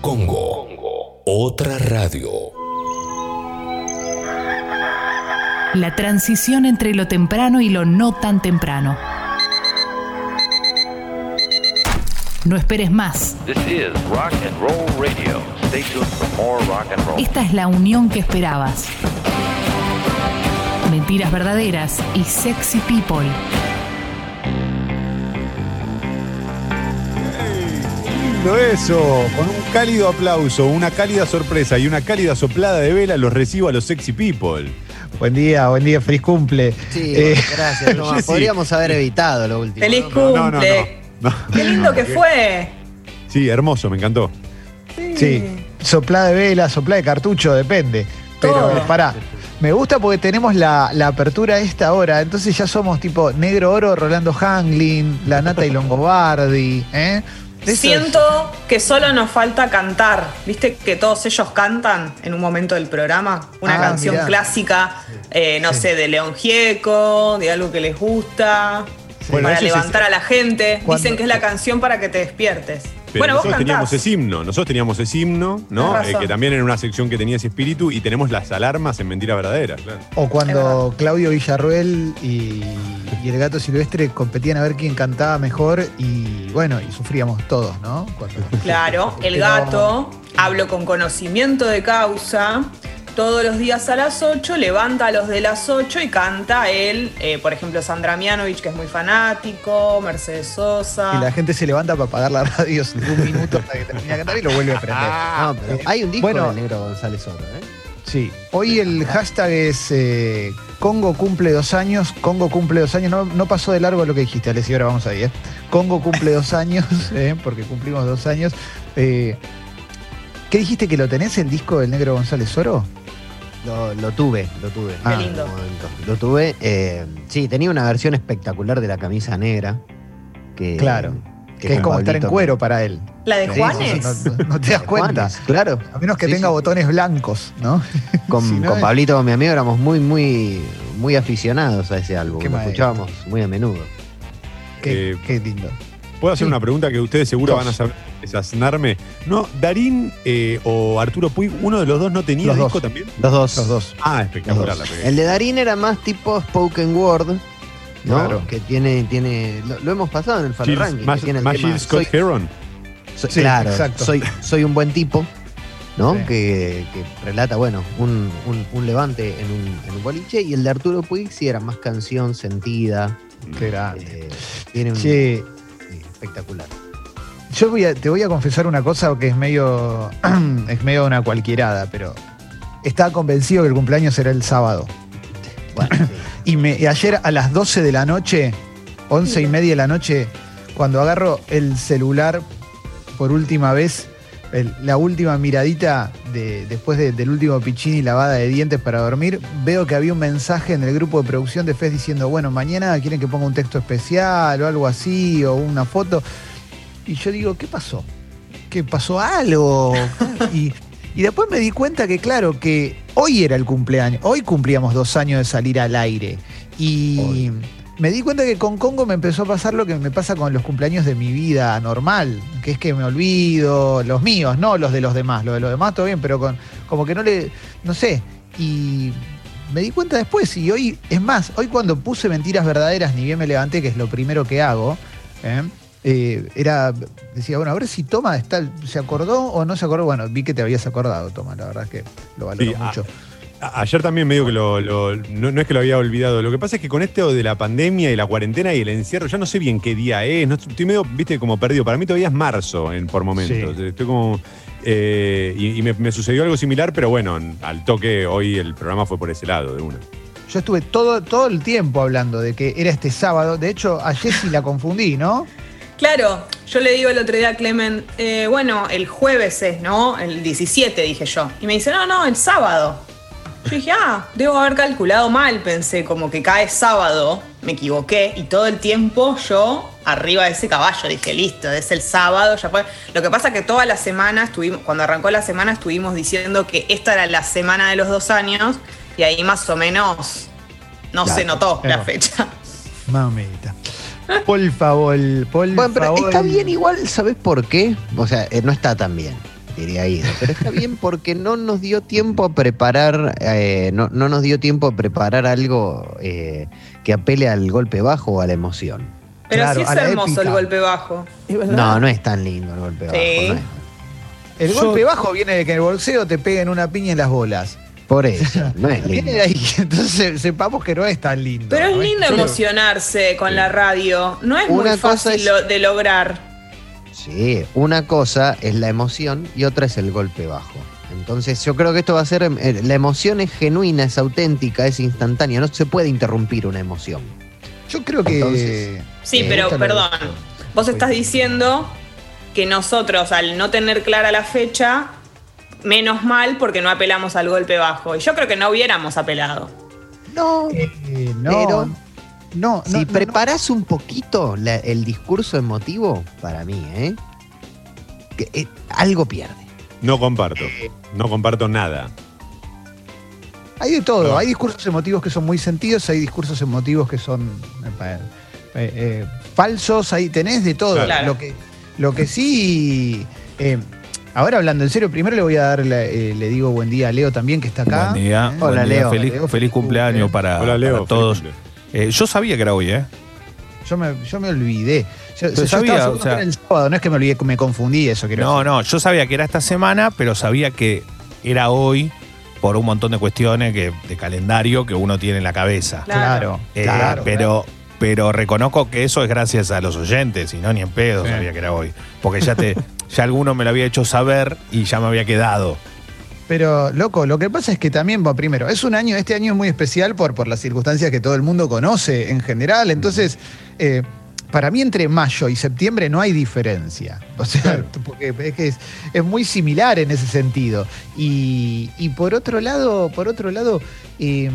Congo. Otra radio. La transición entre lo temprano y lo no tan temprano. No esperes más. This is Rock and Roll Radio. Stay tuned for more rock and roll. Esta es la unión que esperabas. Mentiras verdaderas y sexy people. Lindo eso. Con un cálido aplauso, una cálida sorpresa y una cálida soplada de vela los recibo a los sexy people. Buen día, buen día, feliz cumple. Sí, Eh, gracias. Tomás. Podríamos haber evitado lo último. Feliz ¿no? cumple. No, no, no, no. Qué lindo que fue. Sí, hermoso, me encantó. sí, soplada de vela, soplada de cartucho, depende. Pero Todo. pará, me gusta porque tenemos la, la apertura a esta hora, entonces ya somos tipo Negro Oro, Rolando Hanglin, La Nata y Longobardi, ¿eh? Siento que solo nos falta cantar. ¿Viste que todos ellos cantan en un momento del programa? Una Ah, canción mirá. clásica, eh, no Sí. sé, de León Gieco, de algo que les gusta, para es- levantar a la gente. Cuando- Dicen que es la canción para que te despiertes. Pero bueno, vos nosotros teníamos ese himno, nosotros teníamos ese himno, ¿no? Eh, que también era una sección que tenía ese espíritu y tenemos las alarmas en Mentiras Verdaderas, claro. O cuando Claudio Villarruel y, y el gato silvestre competían a ver quién cantaba mejor y bueno, y sufríamos todos, ¿no? Cuando- Claro, el gato, hablo con conocimiento de causa, todos los días a las 8, levanta a los de las 8 y canta él, eh, por ejemplo, Sandra Mianovich, que es muy fanático, Mercedes Sosa. Y la gente se levanta para apagar la radio un minuto hasta que termina de cantar y lo vuelve a prender. No, pero hay un disco Bueno. de Negro González Oro, ¿eh? Sí, hoy el hashtag es eh, Congo cumple dos años, Congo cumple dos años, no, no pasó de largo lo que dijiste, Alex, y ahora vamos ahí, ¿eh? Congo cumple dos años, eh, porque cumplimos dos años. Eh, ¿Qué dijiste que lo tenés el disco del negro González Oro? Lo, lo tuve, lo tuve. Qué en lindo. Lo tuve. eh, sí, tenía una versión espectacular de la camisa negra. Que, Claro, Que es como estar en cuero para él. La de Sí, Juanes. No, no te das cuenta. Juanes, claro. A menos que Sí, tenga sí, botones blancos, ¿no? Con, Si no con es- Pablito, mi amigo, éramos muy, muy, muy aficionados a ese álbum. Qué Lo maestro. escuchábamos muy a menudo. Qué, Eh, qué lindo. ¿Puedo hacer Sí. una pregunta que ustedes seguro Dos. van a saber ¿No, Darín eh, o Arturo Puig, uno de los dos no tenía Los disco dos. también? Los dos. Los dos. Ah, espectacular la dos. pegué. El de Darín era más tipo spoken word. ¿no? Claro. Que tiene, tiene. Lo, lo hemos pasado en el Fan Ranking. que más tiene el más tema, Scott soy- Heron. soy- Sí, claro, exacto. soy, soy un buen tipo, ¿no? Sí. Que, que relata, bueno, un, un- un levante en un, en un boliche. Y el de Arturo Puig sí era más canción sentida. Qué grande. eh, tiene un. Sí, espectacular. Yo voy a- te voy a confesar una cosa que es medio, es medio una cualquierada, pero estaba convencido que el cumpleaños era el sábado. Bueno, sí. Y, me, y ayer a las 12 de la noche, 11 y media de la noche, cuando agarro el celular por última vez, el- la última miradita de, después de- del último pichín y lavada de dientes para dormir, veo que había un mensaje en el grupo de producción de FES diciendo, bueno, mañana quieren que ponga un texto especial o algo así, o una foto. Y yo digo, ¿qué pasó? ¿Qué pasó algo? Y, y después me di cuenta que, claro, que hoy era el cumpleaños, hoy cumplíamos dos años de salir al aire. Y me di cuenta que con Congo me empezó a pasar lo que me pasa con los cumpleaños de mi vida normal, que es que me olvido, los míos, no los de los demás, los de los demás todo bien, pero con, como que no le, no sé. Y me di cuenta después, y hoy, es más, hoy cuando puse mentiras verdaderas, ni bien me levanté, que es lo primero que hago, ¿eh? Eh, era, decía, bueno, a ver si Toma está, se acordó o no se acordó. Bueno, vi que te habías acordado, Toma, la verdad es que lo valoro Sí, mucho. A- Ayer también medio que lo, lo- no, no es que lo había olvidado. Lo que pasa es que con esto de la pandemia y la cuarentena y el encierro, ya no sé bien qué día es. No, estoy medio, viste, como perdido. Para mí todavía es marzo en, por momentos. Estoy como. eh, y y me, me sucedió algo similar, pero bueno, en- al toque hoy el programa fue por ese lado de una. Yo estuve todo, todo el tiempo hablando de que era este sábado. De hecho, a Jessy la confundí, ¿no? Claro, yo le digo el otro día a Clemen, eh, bueno, el jueves es, ¿no? El 17, dije yo. Y me dice, no, no, el sábado. Yo dije, ah, debo haber calculado mal, pensé, como que cae sábado, me equivoqué, y todo el tiempo yo arriba de ese caballo dije, listo, es el sábado, ya fue. Lo que pasa que toda la semana estuvimos, cuando arrancó la semana, estuvimos diciendo que esta era la semana de los dos años, y ahí más o menos no Claro, se notó la fecha. Mamita. Por favor, por Bueno, pero favor. está bien igual, ¿sabes por qué? O sea, eh, no está tan bien. sentiría ido. Pero está bien porque no nos dio tiempo a preparar, eh, no, no nos dio tiempo a preparar algo eh, que apele al golpe bajo o a la emoción. Pero Claro, sí es a la hermoso épica. el golpe bajo. No, no es tan lindo el golpe Sí. bajo. no es. El Yo- golpe bajo viene de que el bolseo te peguen una piña en las bolas. Por eso, no es lindo. Entonces sepamos que no es tan lindo. Pero es ¿no? lindo emocionarse con la radio. No es Una muy cosa fácil es- lo- de lograr. Sí, una cosa es la emoción y otra es el golpe bajo. Entonces yo creo que esto va a ser, eh, la emoción es genuina, es auténtica, es instantánea, no se puede interrumpir una emoción. Yo creo que. Entonces, Sí, eh, pero perdón. Vos estás diciendo que nosotros, al no tener clara la fecha, menos mal porque no apelamos al golpe bajo. Y yo creo que no hubiéramos apelado. No, Eh, no, Pero- no, no, si no, no. preparás un poquito la- el discurso emotivo, para mí, ¿eh? Que, eh, algo pierde. No comparto. No comparto nada. Hay de todo. No. Hay discursos emotivos que son muy sentidos, hay discursos emotivos que son eh, eh, eh, falsos, ahí tenés de todo. Claro. Lo, que, lo que sí. Ahora hablando en serio, primero le voy a dar, la- eh, le digo buen día a Leo también, que está acá. Buen día. Hola, buen día. Leo. Feliz, Leo, feliz cumpleaños para, Hola, Leo. para todos. Eh, yo sabía que era hoy, ¿eh? Yo, me, yo me olvidé. Yo, yo sabía, estaba seguro o sea- que era el sábado, no es que me olvidé, me confundí eso. Quiero No, no, yo sabía que era esta semana, pero sabía que era hoy por un montón de cuestiones que, de calendario que uno tiene en la cabeza. Claro, Eh, claro. pero, pero reconozco que eso es gracias a los oyentes, y no ni en pedo Sí. sabía que era hoy. Porque ya te, ya alguno me lo había hecho saber y ya me había quedado. Pero, loco, lo que pasa es que también, primero, es un año, este año es muy especial por, por las circunstancias que todo el mundo conoce en general. Entonces, eh, para mí entre mayo y septiembre no hay diferencia. O sea, porque es que es, es muy similar en ese sentido. Y, y por otro lado, por otro lado, eh,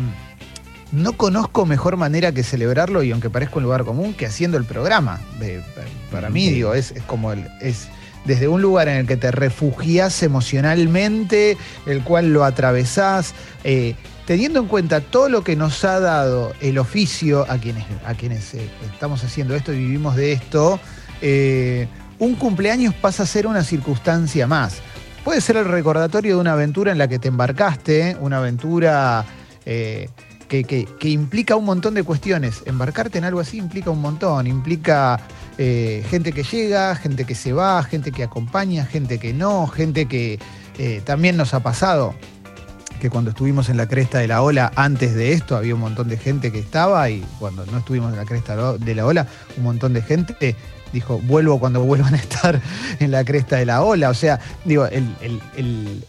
no conozco mejor manera que celebrarlo, y aunque parezca un lugar común, que haciendo el programa. De- para mí, digo, es, es como el. Es, desde un lugar en el que te refugias emocionalmente, el cual lo atravesás, eh, teniendo en cuenta todo lo que nos ha dado el oficio a quienes, a quienes eh, estamos haciendo esto y vivimos de esto, eh, un cumpleaños pasa a ser una circunstancia más. Puede ser el recordatorio de una aventura en la que te embarcaste, una aventura que, que- que implica un montón de cuestiones. Embarcarte en algo así implica un montón, implica eh, gente que llega, gente que se va, gente que acompaña, gente que no, gente que eh, también nos ha pasado que cuando estuvimos en la cresta de la ola, antes de esto había un montón de gente que estaba y cuando no estuvimos en la cresta de la ola, un montón de gente dijo, vuelvo cuando vuelvan a estar en la cresta de la ola. O sea, digo, el, el- el-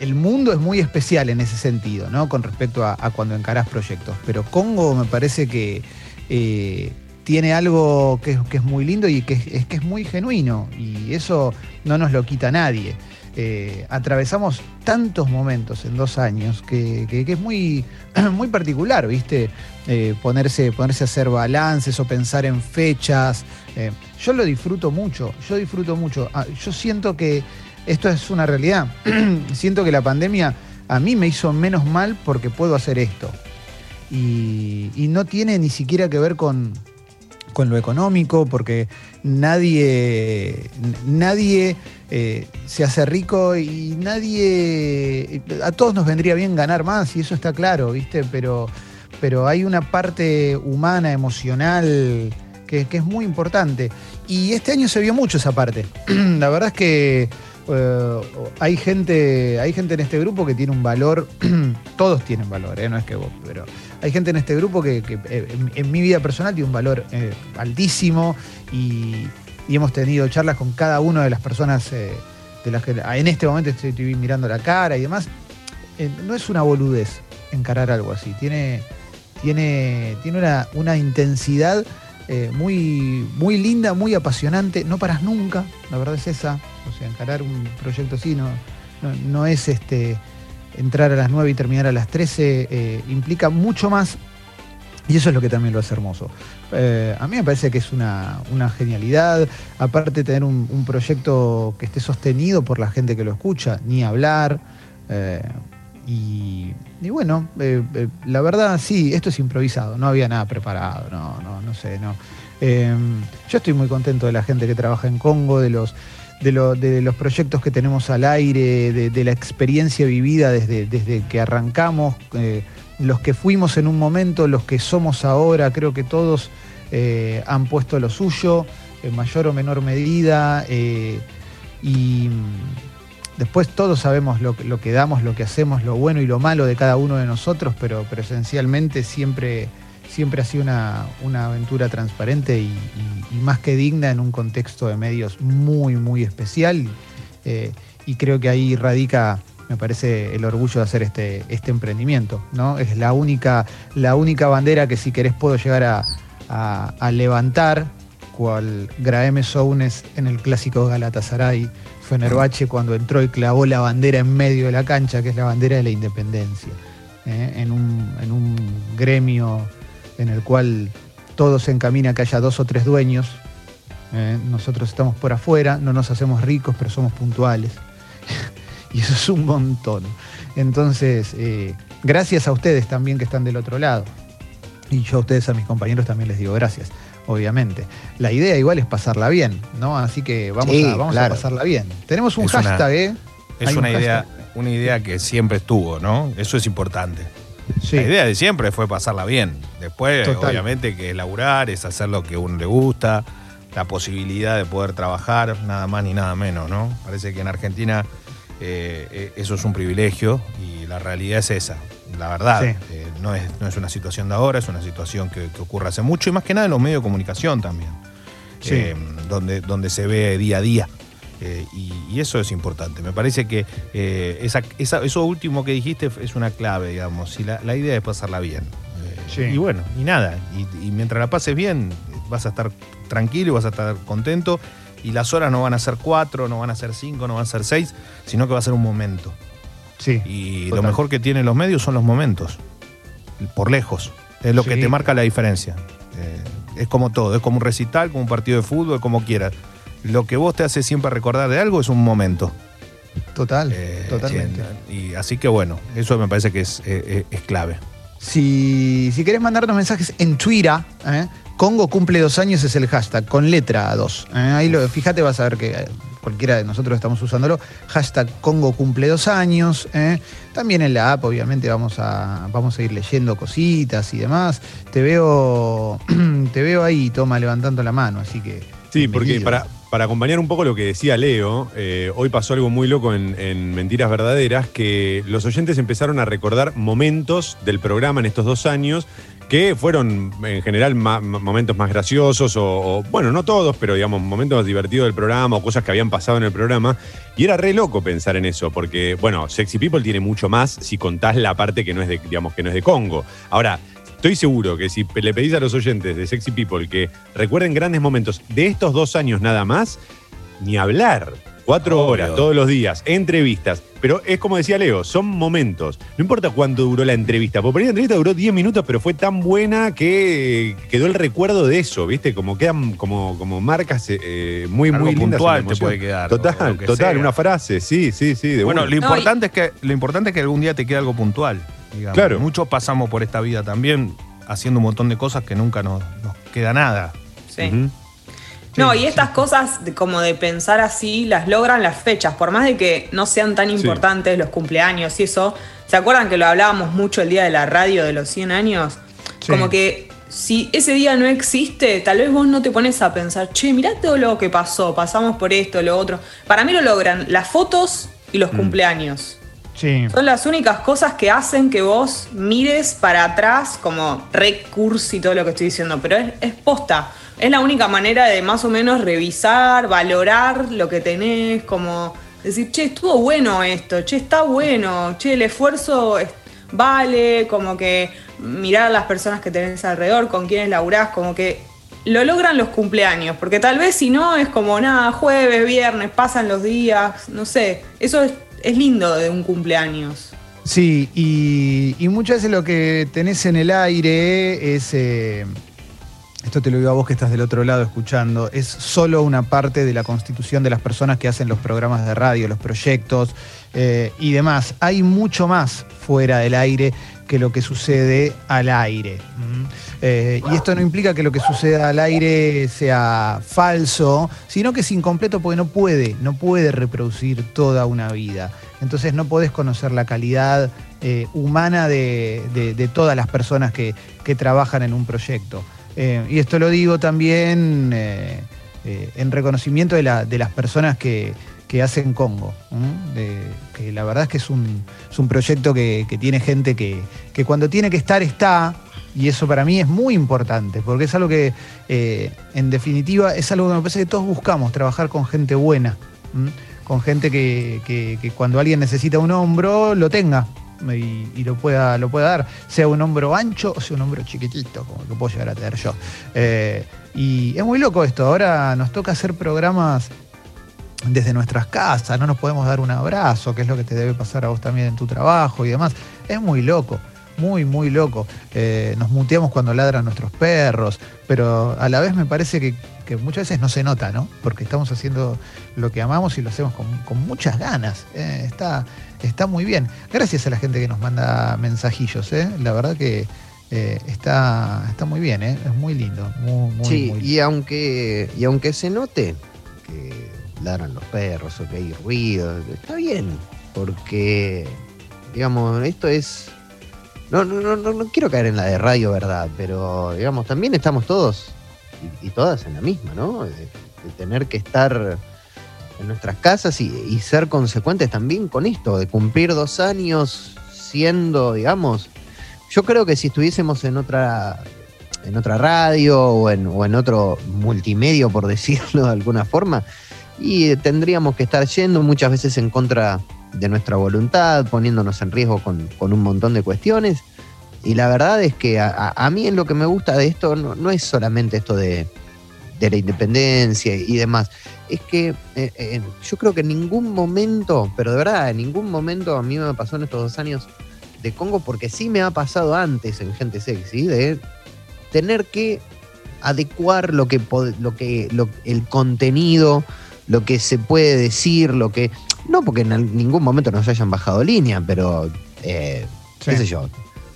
el- mundo es muy especial en ese sentido, ¿no? Con respecto a, cuando encarás proyectos. Pero Congo me parece que eh, tiene algo que, es- muy lindo y que es, que es muy genuino. Y eso no nos lo quita nadie. Eh, atravesamos tantos momentos en dos años que, es muy, muy particular, ¿viste? Eh, ponerse, ponerse a hacer balances o pensar en fechas. Yo lo disfruto mucho, yo disfruto mucho. Ah, yo siento que esto es una realidad. siento que la pandemia a mí me hizo menos mal porque puedo hacer esto. Y, no tiene ni siquiera que ver con, con lo económico, porque nadie, nadie eh, se hace rico y nadie, a todos nos vendría bien ganar más y eso está claro, ¿viste? Pero, pero hay una parte humana, emocional, que es muy importante. Y este año se vio mucho esa parte. La verdad es que eh, hay, gente, hay gente en este grupo que tiene un valor, todos tienen valor, ¿eh? no es que vos, pero hay gente en este grupo que, eh, en, mi vida personal tiene un valor altísimo y, hemos tenido charlas con cada una de las personas de las que en este momento estoy, mirando la cara y demás. No es una boludez encarar algo así, tiene, tiene, tiene una intensidad eh, muy, muy linda, muy apasionante, no paras nunca, la verdad es esa, o sea, encarar un proyecto así no, no, es este entrar a las 9 y terminar a las 13, eh, implica mucho más y eso es lo que también lo hace hermoso. Eh, a mí me parece que es una, una genialidad, aparte tener un, proyecto que esté sostenido por la gente que lo escucha, ni hablar. Eh, y, bueno, eh, la verdad sí, esto es improvisado, no había nada preparado, no, no, no sé, no. yo estoy muy contento de la gente que trabaja en Congo, de los, de, lo- de los proyectos que tenemos al aire, de, de la experiencia vivida desde, desde que arrancamos, eh, los que fuimos en un momento, los que somos ahora, creo que todos eh, han puesto lo suyo, en mayor o menor medida, eh, y después todos sabemos lo, que- damos, lo que hacemos, lo bueno y lo malo de cada uno de nosotros, pero, pero esencialmente siempre, siempre ha sido una, una aventura transparente y más que digna en un contexto de medios muy, muy especial. Eh, y creo que ahí radica, me parece, el orgullo de hacer este, este emprendimiento. ¿no? Es la única, la única bandera que si querés puedo llegar a, a- a levantar, cual Graeme Sounes en el clásico Galatasaray, Fenerbahce cuando entró y clavó la bandera en medio de la cancha, que es la bandera de la independencia, ¿eh? en, un, en un gremio en el cual todo se encamina a que haya dos o tres dueños. ¿eh? Nosotros estamos por afuera, no nos hacemos ricos, pero somos puntuales. y eso es un montón. Entonces, eh, gracias a ustedes también que están del otro lado. Y yo a ustedes, a mis compañeros, también les digo gracias, obviamente. La idea igual es pasarla bien, ¿no? Así que vamos, Sí, a, vamos claro. a pasarla bien. Tenemos un Es una- hashtag, ¿eh? Es un una idea, hashtag. una idea que siempre estuvo, ¿no? Eso es importante. Sí. La idea de siempre fue pasarla bien. Después, Total. obviamente, que es laburar, es hacer lo que a uno le gusta, la posibilidad de poder trabajar, nada más ni nada menos, ¿no? Parece que en Argentina eh, eh, eso es un privilegio y la realidad es esa. La verdad, Sí. eh, no, es, no es una situación de ahora, es una situación que, que ocurre hace mucho y más que nada en los medios de comunicación también, Sí. eh, donde, donde se ve día a día. Eh, y, y eso es importante. Me parece que eh, esa, esa- eso último que dijiste es una clave, digamos. Y la, la idea es pasarla bien. Sí. Y bueno, y nada. Y, y mientras la pases bien, vas a estar tranquilo y vas a estar contento. Y las horas no van a ser cuatro, no van a ser cinco, no van a ser seis, sino que va a ser un momento. Sí. Y Total. lo mejor que tienen los medios son los momentos. Por lejos. Es lo que te marca la diferencia. Eh, es como todo, es como un recital, como un partido de fútbol, como quieras. Lo que vos te hace siempre recordar de algo es un momento. Total, Eh, totalmente. Y así que bueno, eso me parece que es, eh, es clave. Si, si querés mandarnos mensajes en Twitter, ¿eh? Congo cumple dos años es el hashtag, con letra 2. Ahí lo, fíjate, vas a ver que cualquiera de nosotros estamos usándolo. Hashtag Congo cumple dos años. ¿eh? También en la app, obviamente, vamos a, vamos a ir leyendo cositas y demás. Te veo, te veo ahí, toma, levantando la mano, así que. Sí, porque para, para acompañar un poco lo que decía Leo, eh, hoy pasó algo muy loco en, en Mentiras Verdaderas, que los oyentes empezaron a recordar momentos del programa en estos dos años que fueron en general ma- momentos más graciosos o, o, bueno, no todos, pero digamos momentos más divertidos del programa o cosas que habían pasado en el programa. Y era re loco pensar en eso, porque bueno, Sexy People tiene mucho más si contás la parte que no es de, digamos, que no es de Congo. Ahora, Estoy seguro que si le pedís a los oyentes de Sexy People que recuerden grandes momentos de estos dos años nada más, ni hablar. Cuatro Obvio. horas todos los días, entrevistas. Pero es como decía Leo, son momentos. No importa cuánto duró la entrevista. Porque por ahí la entrevista duró 10 minutos, pero fue tan buena que quedó el recuerdo de eso, ¿viste? Como quedan como, como marcas eh, muy, Algo muy lindas. puntual te puede quedar, Total, total, sea. una frase, sí, sí, sí. De bueno, lo No, importante, es que, lo importante es que algún día te quede algo puntual. Digamos. Claro. Muchos pasamos por esta vida también haciendo un montón de cosas que nunca nos, nos queda nada. Sí. No, y estas cosas de- como de pensar así las logran las fechas, por más de que no sean tan importantes los cumpleaños y eso. ¿Se acuerdan que lo hablábamos mucho el día de la radio de los 100 años? Sí. Como que si ese día no existe, tal vez vos no te pones a pensar, che, mirá todo lo que pasó, pasamos por esto, lo otro. Para mí lo logran las fotos y los cumpleaños. Son las únicas cosas que hacen que vos mires para atrás como recurso y todo lo que estoy diciendo, pero es, es posta. Es la única manera de más o menos revisar, valorar lo que tenés, como decir, che, estuvo bueno esto, che, está bueno, che, el esfuerzo es- vale, como que mirar a las personas que tenés alrededor, con quienes laburás, como que lo logran los cumpleaños, porque tal vez si no es como nada, jueves, viernes, pasan los días, no sé, eso es, es lindo de un cumpleaños. Sí, y, y muchas veces lo que tenés en el aire es, eh, esto te lo digo a vos que estás del otro lado escuchando, es solo una parte de la constitución de las personas que hacen los programas de radio, los proyectos eh, y demás. Hay mucho más fuera del aire que lo que sucede al aire. Eh, y esto no implica que lo que suceda al aire sea falso, sino que es incompleto porque no puede, no puede reproducir toda una vida. Entonces no podés conocer la calidad eh, humana de, de- todas las personas que, que trabajan en un proyecto. Eh, y esto lo digo también en reconocimiento de, la- de las personas que, que hacen Congo. De- que la verdad es que es un, es un proyecto que, tiene gente que, que cuando tiene que estar, está. Y eso para mí es muy importante, porque es algo que, eh, en definitiva, es algo que me parece que todos buscamos, trabajar con gente buena, con gente que, que- que cuando alguien necesita un hombro, lo tenga y, y lo, pueda, lo pueda dar, sea un hombro ancho o sea un hombro chiquitito, como el que puedo llegar a tener yo. Eh, y es muy loco esto, ahora nos toca hacer programas desde nuestras casas, no nos podemos dar un abrazo, que es lo que te debe pasar a vos también en tu trabajo y demás. Es muy loco, muy, muy loco. Eh, nos muteamos cuando ladran nuestros perros, pero a la vez me parece que, que muchas veces no se nota, ¿no? Porque estamos haciendo lo que amamos y lo hacemos con, con muchas ganas. Eh, está, está muy bien. Gracias a la gente que nos manda mensajillos, ¿eh? La verdad que eh, está, está muy bien, ¿eh? Es muy lindo. Muy, muy, sí, muy y aunque, y aunque se note que ladran los perros o que hay ruido, está bien, porque, digamos, esto es... No, no, no, no, no quiero caer en la de radio, ¿verdad? Pero, digamos, también estamos todos y, todas en la misma, ¿no? De, tener que estar en nuestras casas y, y ser consecuentes también con esto, de cumplir dos años siendo, digamos, yo creo que si estuviésemos en otra en otra radio o en, o en otro multimedio, por decirlo de alguna forma, y tendríamos que estar yendo muchas veces en contra de nuestra voluntad, poniéndonos en riesgo con, con un montón de cuestiones. Y la verdad es que a, mí en lo que me gusta de esto no, no es solamente esto de, de la independencia y demás. Es que eh, eh, yo creo que en ningún momento, pero de verdad, en ningún momento a mí me pasó en estos dos años de Congo, porque sí me ha pasado antes en Gente Sexy, de tener que adecuar lo que, lo que lo- el contenido, lo que se puede decir, lo que. No porque en ningún momento nos hayan bajado línea, pero eh, qué sé yo.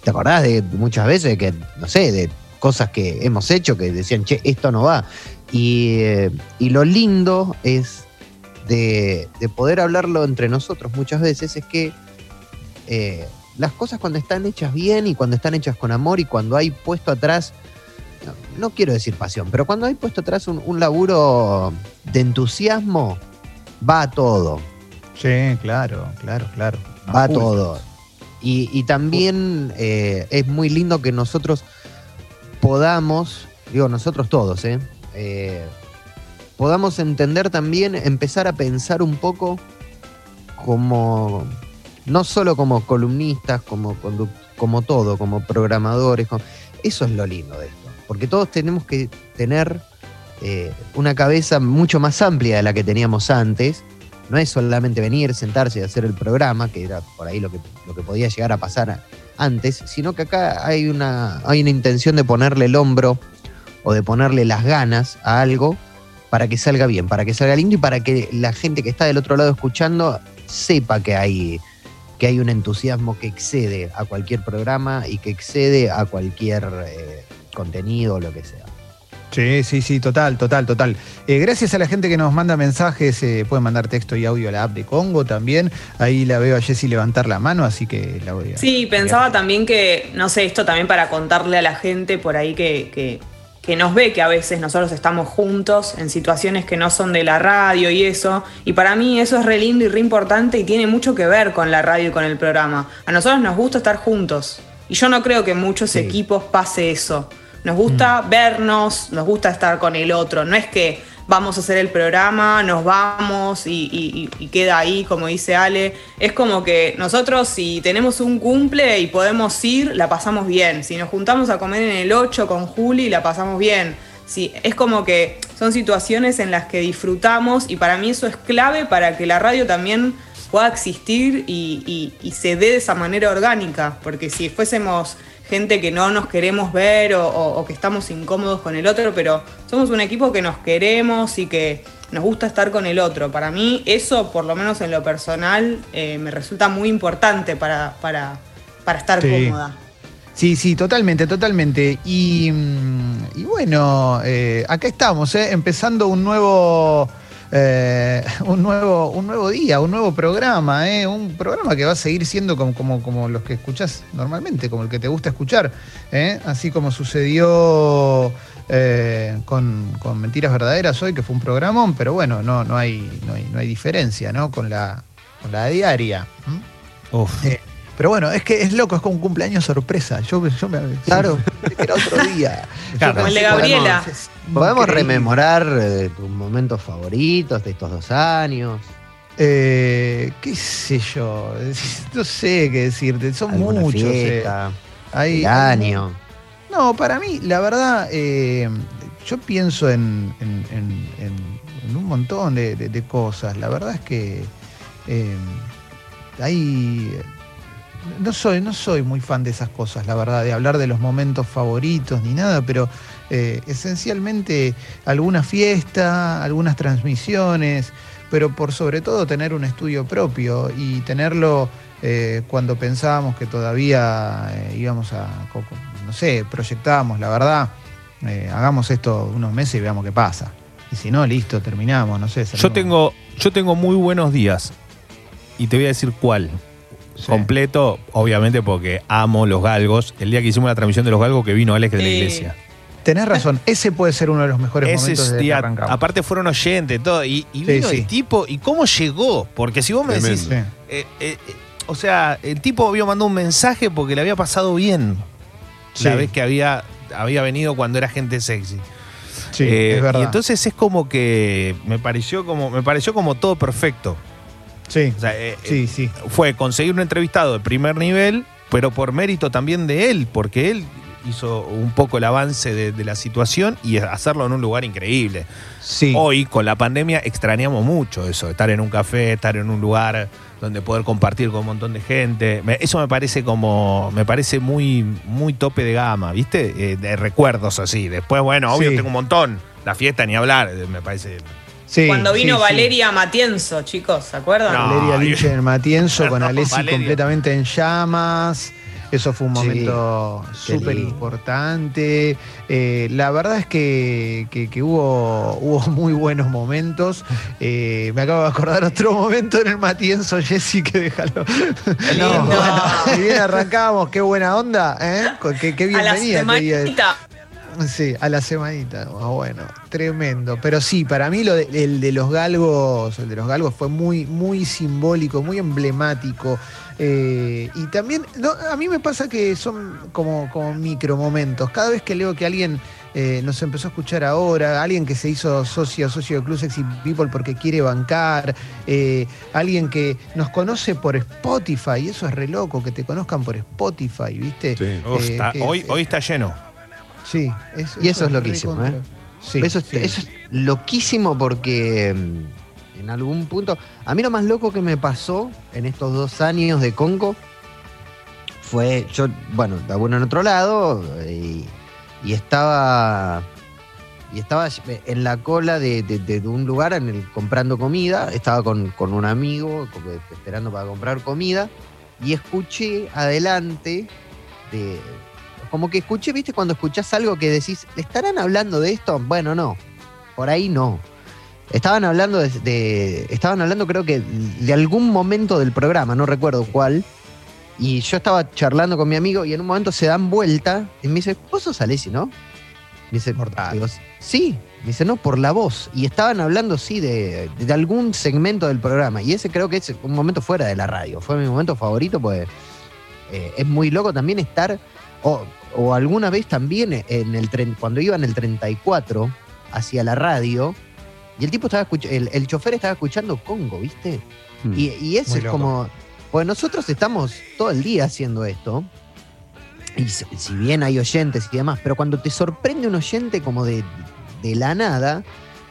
¿Te acordás de muchas veces que, no sé, de cosas que hemos hecho que decían, che, esto no va? Y, eh, y lo lindo es de, de poder hablarlo entre nosotros muchas veces, es que eh, las cosas cuando están hechas bien y cuando están hechas con amor y cuando hay puesto atrás, no, no quiero decir pasión, pero cuando hay puesto atrás un, un laburo de entusiasmo, va a todo, Sí, claro, claro, claro. va a todo. Y, y también eh, es muy lindo que nosotros podamos, digo nosotros todos, ¿eh? Eh, podamos entender también, empezar a pensar un poco como, no solo como columnistas, como, como todo, como programadores. como- eso es lo lindo de esto, porque todos tenemos que tener eh, una cabeza mucho más amplia de la que teníamos antes. No es solamente venir, sentarse y hacer el programa, que era por ahí lo que, lo que podía llegar a pasar antes, sino que acá hay una, hay una intención de ponerle el hombro o de ponerle las ganas a algo para que salga bien, para que salga lindo y para que la gente que está del otro lado escuchando sepa que hay, que hay un entusiasmo que excede a cualquier programa y que excede a cualquier eh, contenido o lo que sea. Sí, sí, sí, total, total, total. Eh, gracias a la gente que nos manda mensajes, eh, pueden mandar texto y audio a la app de Congo también. Ahí la veo a Jessy levantar la mano, así que la voy a. Sí, pensaba también que, no sé, esto también para contarle a la gente por ahí que, que, que nos ve que a veces nosotros estamos juntos en situaciones que no son de la radio y eso. Y para mí eso es re lindo y re importante y tiene mucho que ver con la radio y con el programa. A nosotros nos gusta estar juntos. Y yo no creo que en muchos Sí. equipos pase eso. Nos gusta vernos, nos gusta estar con el otro. No es que vamos a hacer el programa, nos vamos y, y- y- y queda ahí, como dice Ale. Es como que nosotros si tenemos un cumple y podemos ir, la pasamos bien. Si nos juntamos a comer en el 8 con Juli, la pasamos bien. Sí, es como que son situaciones en las que disfrutamos y para mí eso es clave para que la radio también pueda existir y, y- y se dé de esa manera orgánica, porque si fuésemos gente que no nos queremos ver o, o- o que estamos incómodos con el otro, pero somos un equipo que nos queremos y que nos gusta estar con el otro. Para mí eso, por lo menos en lo personal, eh, me resulta muy importante para, para, para estar Sí. cómoda. Sí, sí, totalmente, totalmente. Y, mm, y bueno, eh, acá estamos, eh, empezando un nuevo, eh, un nuevo, un nuevo día, un nuevo programa, eh, un programa que va a seguir siendo como, como, como los que escuchás normalmente, como el que te gusta escuchar, eh, así como sucedió con, con Mentiras Verdaderas hoy, que fue un programón, pero bueno, no, no, hay, no, hay, no hay diferencia, ¿no? Con la, con la diaria. Pero bueno, es que es loco, es como un cumpleaños sorpresa. Yo, yo me. Claro. Era otro día. Claro. Como el de Gabriela. podemos- rememorar eh, tus momentos favoritos de estos dos años. Eh, ¿Qué sé yo? No sé qué decirte. Son alguna muchos. eh. fiesta, Hay- el año. No, para mí, la verdad, eh, yo pienso en, en- en- en- en un montón de, de- de cosas. La verdad es que eh, hay. No soy, no soy muy fan de esas cosas, la verdad, de hablar de los momentos favoritos ni nada, pero eh, esencialmente alguna fiesta, algunas transmisiones, pero por sobre todo tener un estudio propio y tenerlo eh, cuando pensábamos que todavía eh, íbamos a, no sé, proyectábamos, la verdad, hagamos esto unos meses y veamos qué pasa. Y si no, listo, terminamos, no sé. Yo tengo, yo tengo muy buenos días. Y te voy a decir cuál. Sí. Completo, obviamente porque amo los galgos. El día que hicimos la transmisión de los galgos que vino Alex de la iglesia. Tenés razón, ese puede ser uno de los mejores Ese momentos que día, aparte fueron oyentes, todo. Y, y Sí, vino sí. el tipo, ¿y cómo llegó? Porque si vos me decís, Tremendo. Eh, eh, eh, o sea, el tipo había mandado un mensaje porque le había pasado bien. La vez que había, había venido cuando era gente sexy. Sí, Eh, es verdad. Y entonces es como que me pareció como, me pareció como todo perfecto. Sí, O sea, eh, sí, sí. fue conseguir un entrevistado de primer nivel, pero por mérito también de él, porque él hizo un poco el avance de, de la situación y hacerlo en un lugar increíble. sí. Hoy, con la pandemia, extrañamos mucho eso, estar en un café, estar en un lugar donde poder compartir con un montón de gente. Me- Eso me parece como, me parece muy, muy tope de gama, ¿viste? Eh, de recuerdos así. Después, bueno, obvio Sí. tengo un montón. La fiesta ni hablar, eh, me parece. Sí, Cuando vino sí, sí. Valeria Matienzo, chicos, ¿se acuerdan? No. Valeria Ay. Lich en el Matienzo con No, Alessi Valeria. completamente en llamas. Eso fue un momento súper importante. Eh, la verdad es que, que- que hubo, hubo muy buenos momentos. Eh, me acabo de acordar otro momento en el Matienzo, Jessy, que déjalo. bueno, si bien arrancábamos, qué buena onda, ¿eh? Qué, qué a la Sí, a la semanita. Ah, bueno, tremendo. Pero sí, para mí lo de- el de los galgos, el de los galgos fue muy, muy simbólico, muy emblemático. Eh, y también, no, a mí me pasa que son como, como micro momentos. Cada vez que leo que alguien eh, nos empezó a escuchar ahora, alguien que se hizo socio, socio de Club Sexy People porque quiere bancar, eh, alguien que nos conoce por Spotify, y eso es re loco, que te conozcan por Spotify, ¿viste? Sí. Uf, Eh, está- que- hoy, hoy está lleno. Sí, Y eso es loquísimo, contra- ¿eh? Sí, eso, es, sí. eso es loquísimo porque mm, en algún punto. A mí lo más loco que me pasó en estos dos años de Congo fue. Yo, bueno, estaba en otro lado y, y estaba. Y estaba en la cola de, de- un lugar en el, comprando comida. Estaba con, con un amigo esperando para comprar comida. Y escuché adelante de, como que escuché, ¿viste? Cuando escuchás algo que decís, ¿le estarán hablando de esto? Bueno, no. Por ahí no. Estaban hablando de, de- estaban hablando creo que de algún momento del programa, no recuerdo cuál. Y yo estaba charlando con mi amigo y en un momento se dan vuelta y me dice, ¿vos sos Alessi, no? Me dice, Mortal. digo, sí. Me dice, no, por la voz. Y estaban hablando, sí, de, de algún segmento del programa. Y ese creo que es un momento fuera de la radio. Fue mi momento favorito, pues eh, es muy loco también estar, o alguna vez también en el tren, cuando iba en el 34 hacia la radio, y el tipo estaba escuchando, el, el chofer estaba escuchando Congo, ¿viste? Hmm. Y, y eso es loco. como, pues nosotros estamos todo el día haciendo esto, y si, si bien hay oyentes y demás, pero cuando te sorprende un oyente como de, de la nada,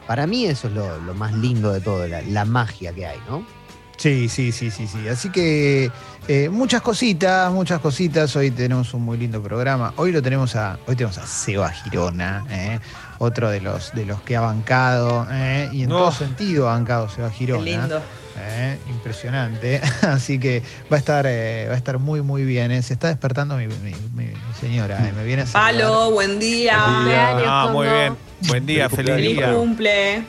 para mí eso es lo, lo más lindo de todo, la, la magia que hay, ¿no? Sí, sí, sí, sí, sí. Así que eh, muchas cositas, muchas cositas. Hoy tenemos un muy lindo programa. Hoy lo tenemos a, hoy tenemos a Seba Girona, ¿eh? Otro de los de los que ha bancado, ¿eh? y en No. todo sentido ha bancado Seba Qué Girona. lindo. ¿eh? Impresionante. Así que va a estar, eh, va a estar muy, muy bien. ¿eh? Se está despertando mi, mi- mi- mi señora. ¿eh? Me viene a saludar. Palo, buen día. Buen día. Cumpleaños, Ah, muy bien. Buen día, Feliz feliz día. cumple.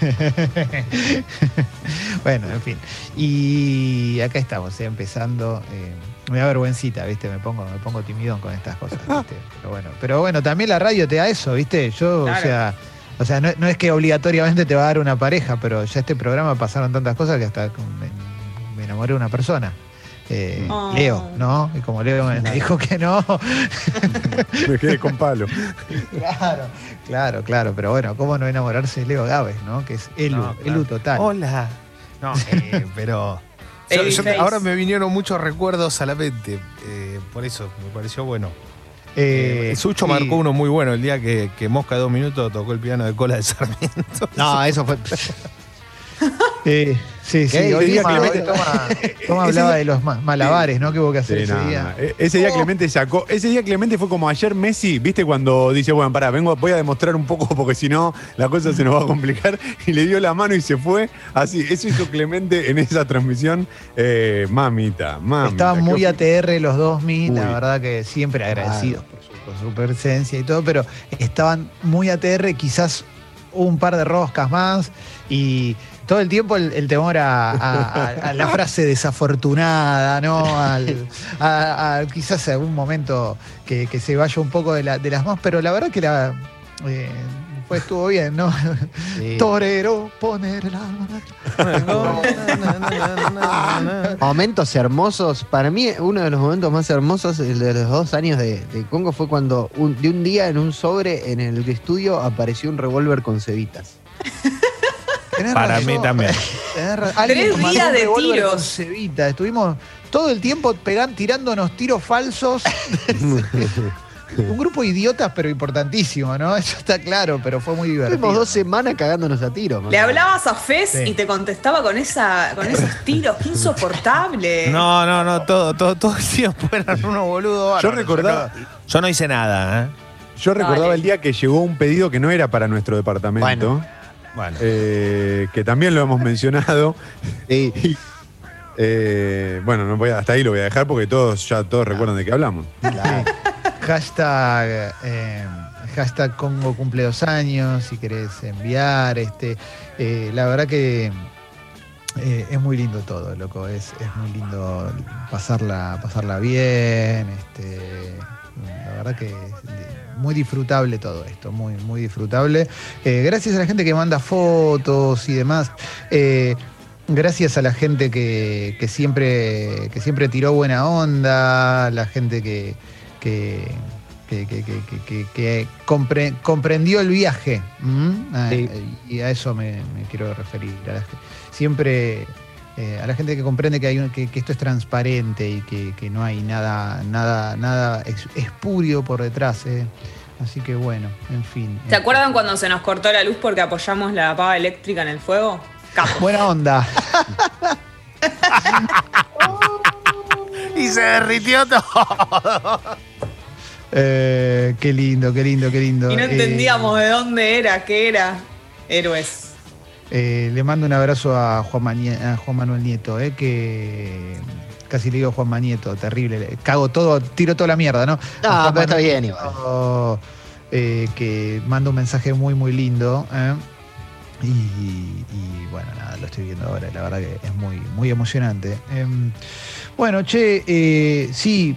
bueno, en fin. Y acá estamos, eh, empezando. Me da vergüencita, ¿viste? Me pongo, me pongo timidón con estas cosas, ¿viste? Pero bueno, pero bueno, también la radio te da eso, ¿viste? Yo, o sea, o sea, no, no es que obligatoriamente te va a dar una pareja, pero ya este programa pasaron tantas cosas que hasta me, me enamoré de una persona. Eh, Oh. Leo, ¿no? Y como Leo me dijo que no, Me quedé con palo. claro, claro, claro, pero bueno, ¿cómo no enamorarse de Leo Gávez, ¿no? Que es Elu, No, claro. Elu total. Hola. No, eh, pero. Yo- yo- ahora me vinieron muchos recuerdos a la mente. eh, por eso me pareció bueno. Eh, Eh, Sucho sí. marcó uno muy bueno el día que, que Mosca de dos minutos tocó el piano de cola de Sarmiento. No, eso fue. Eh, sí, sí, hoy día Toma, Clemente- Toma- Toma hablaba día- de los ma- malabares, ¿no? Que hubo que hacer Sí, ese no, día. no. E- Ese día Clemente sacó. Ese día Clemente fue como ayer Messi, ¿viste? Cuando dice, bueno, pará, vengo, voy a demostrar un poco porque si no, la cosa se nos va a complicar. Y le dio la mano y se fue. Así, eso hizo Clemente en esa transmisión. Eh, mamita, mamita. Estaban muy ATR los dos, mi, la verdad que siempre agradecidos por, su, por su presencia y todo, pero estaban muy ATR, quizás un par de roscas más y todo el tiempo el, el temor a, a- a- a la frase desafortunada, ¿no? Al- a, a quizás algún momento que, que se vaya un poco de, la- de las más, pero la verdad que la... eh, pues estuvo bien, ¿no? Sí. Torero, poner el alma. Momentos hermosos. Para mí, uno de los momentos más hermosos el de los dos años de, de Congo fue cuando un- de un día en un sobre en el estudio apareció un revólver con cebitas. Tenés Para razón. mí también. Tenés razón. Alguien Tres días de tiros. cebita. Estuvimos todo el tiempo pegan, tirándonos tiros falsos. un grupo de idiotas, pero importantísimo, ¿no? Eso está claro, pero fue muy divertido. Estuvimos dos semanas cagándonos a tiros. Le hablabas a Fez Sí. y te contestaba con esa, con esos tiros, qué insoportable. No, no, no, todo, todo, todo el tiempo eran unos boludos. Yo recordaba- Yo no, yo no hice nada, ¿eh? Yo recordaba Dale. el día que llegó un pedido que no era para nuestro departamento. Bueno. Bueno. eh, que también lo hemos mencionado. Sí. Y, eh, bueno, no voy a- hasta ahí lo voy a dejar porque todos ya todos recuerdan de qué hablamos. Claro. Hashtag, eh, hashtag Congo cumple dos años, si querés enviar. Este, eh, la verdad que eh, es muy lindo todo, loco. Es, es muy lindo pasarla, pasarla bien. Este, la verdad que muy disfrutable todo esto, muy, muy disfrutable. Eh, gracias a la gente que manda fotos y demás. Eh, Gracias a la gente que, que siempre, que siempre tiró buena onda, la gente que, que, que, que- que- que- que- que compre- comprendió el viaje. Ah, Sí. Y a eso me, me quiero referir. siempre eh, a la gente que comprende que, hay un- que, que esto es transparente y que, que no hay nada, nada, nada espurio por detrás. eh. Así que bueno, en fin. ¿Se acuerdan cuando se nos cortó la luz porque apoyamos la pava eléctrica en el fuego? Buena onda. Y se derritió todo. Eh, qué lindo, qué lindo, qué lindo. Y no Eh, entendíamos de dónde era, qué era. Héroes. Eh, le mando un abrazo a Juan, Mañe- a Juan Manuel Nieto, eh, que casi le digo Juan Manieto, terrible. le- Cago todo, tiro toda la mierda, ¿no? No, pero está bien igual. Nieto, eh, que manda un mensaje muy, muy lindo. eh, y, y, bueno, nada, lo estoy viendo ahora, y la verdad que es muy, muy emocionante. Em, bueno, che, eh, sí,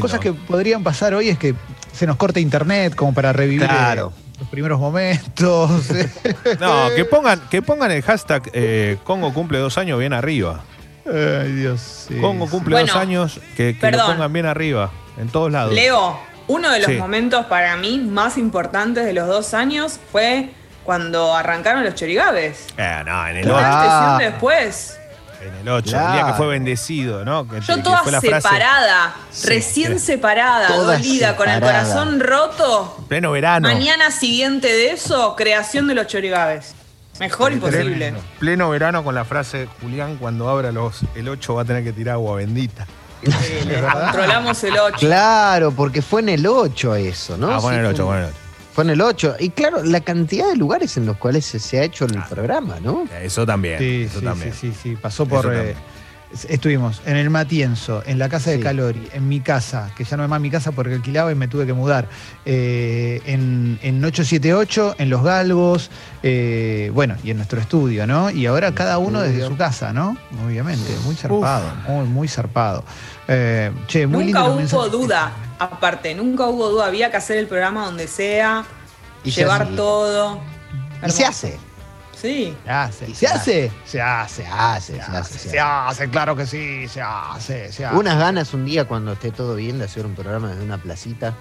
cosas que podrían pasar hoy es que se nos corta internet como para revivir eh, Claro. Los primeros momentos. No, que pongan, que pongan el hashtag eh, Congo cumple dos años bien arriba. Ay, Dios. sí, Congo sí. cumple Bueno, dos años, que, que lo pongan bien arriba, en todos lados. Leo, uno de los Sí. momentos para mí más importantes de los dos años fue cuando arrancaron los chorigabes. Eh, no, en el ¿Qué 8. antes y un Ah. después? En el 8, el día que Claro. fue bendecido, ¿no? Que, Yo que toda fue la frase, separada, Sí, recién sí. separada, dolida, con el separada. corazón roto. pleno verano. Mañana siguiente de eso, creación de los chorigabes. Mejor imposible. Pleno verano con la frase Julián, cuando abra los el 8 va a tener que tirar agua bendita. Sí, le controlamos el 8. Claro, porque fue en el 8 eso, ¿no? ah, pon Sí, el 8, fue- pon el 8. Fue en el 8. Y claro, la cantidad de lugares en los cuales se, se ha hecho el programa, ¿no? Eso también. Sí, eso sí, también. sí, sí, sí. Pasó por. Eh, estuvimos en el Matienzo, en la casa de Sí. Calori, en mi casa, que ya no es más mi casa porque alquilaba y me tuve que mudar. eh, en, en 878, en Los Galgos, eh, bueno, y en nuestro estudio, ¿no? Y ahora cada uno desde su casa, ¿no? Obviamente, muy zarpado, muy, muy zarpado. Eh, che, muy Nunca lindo hubo duda, aparte, nunca hubo duda. Había que hacer el programa donde sea, Y llevar hace. todo. Y se hace. Sí. Se hace. Y ¿Se se hace? Se hace. Se hace, se hace. Se hace, claro que sí, se hace, se hace. Unas ganas un día cuando esté todo bien de hacer un programa desde una placita.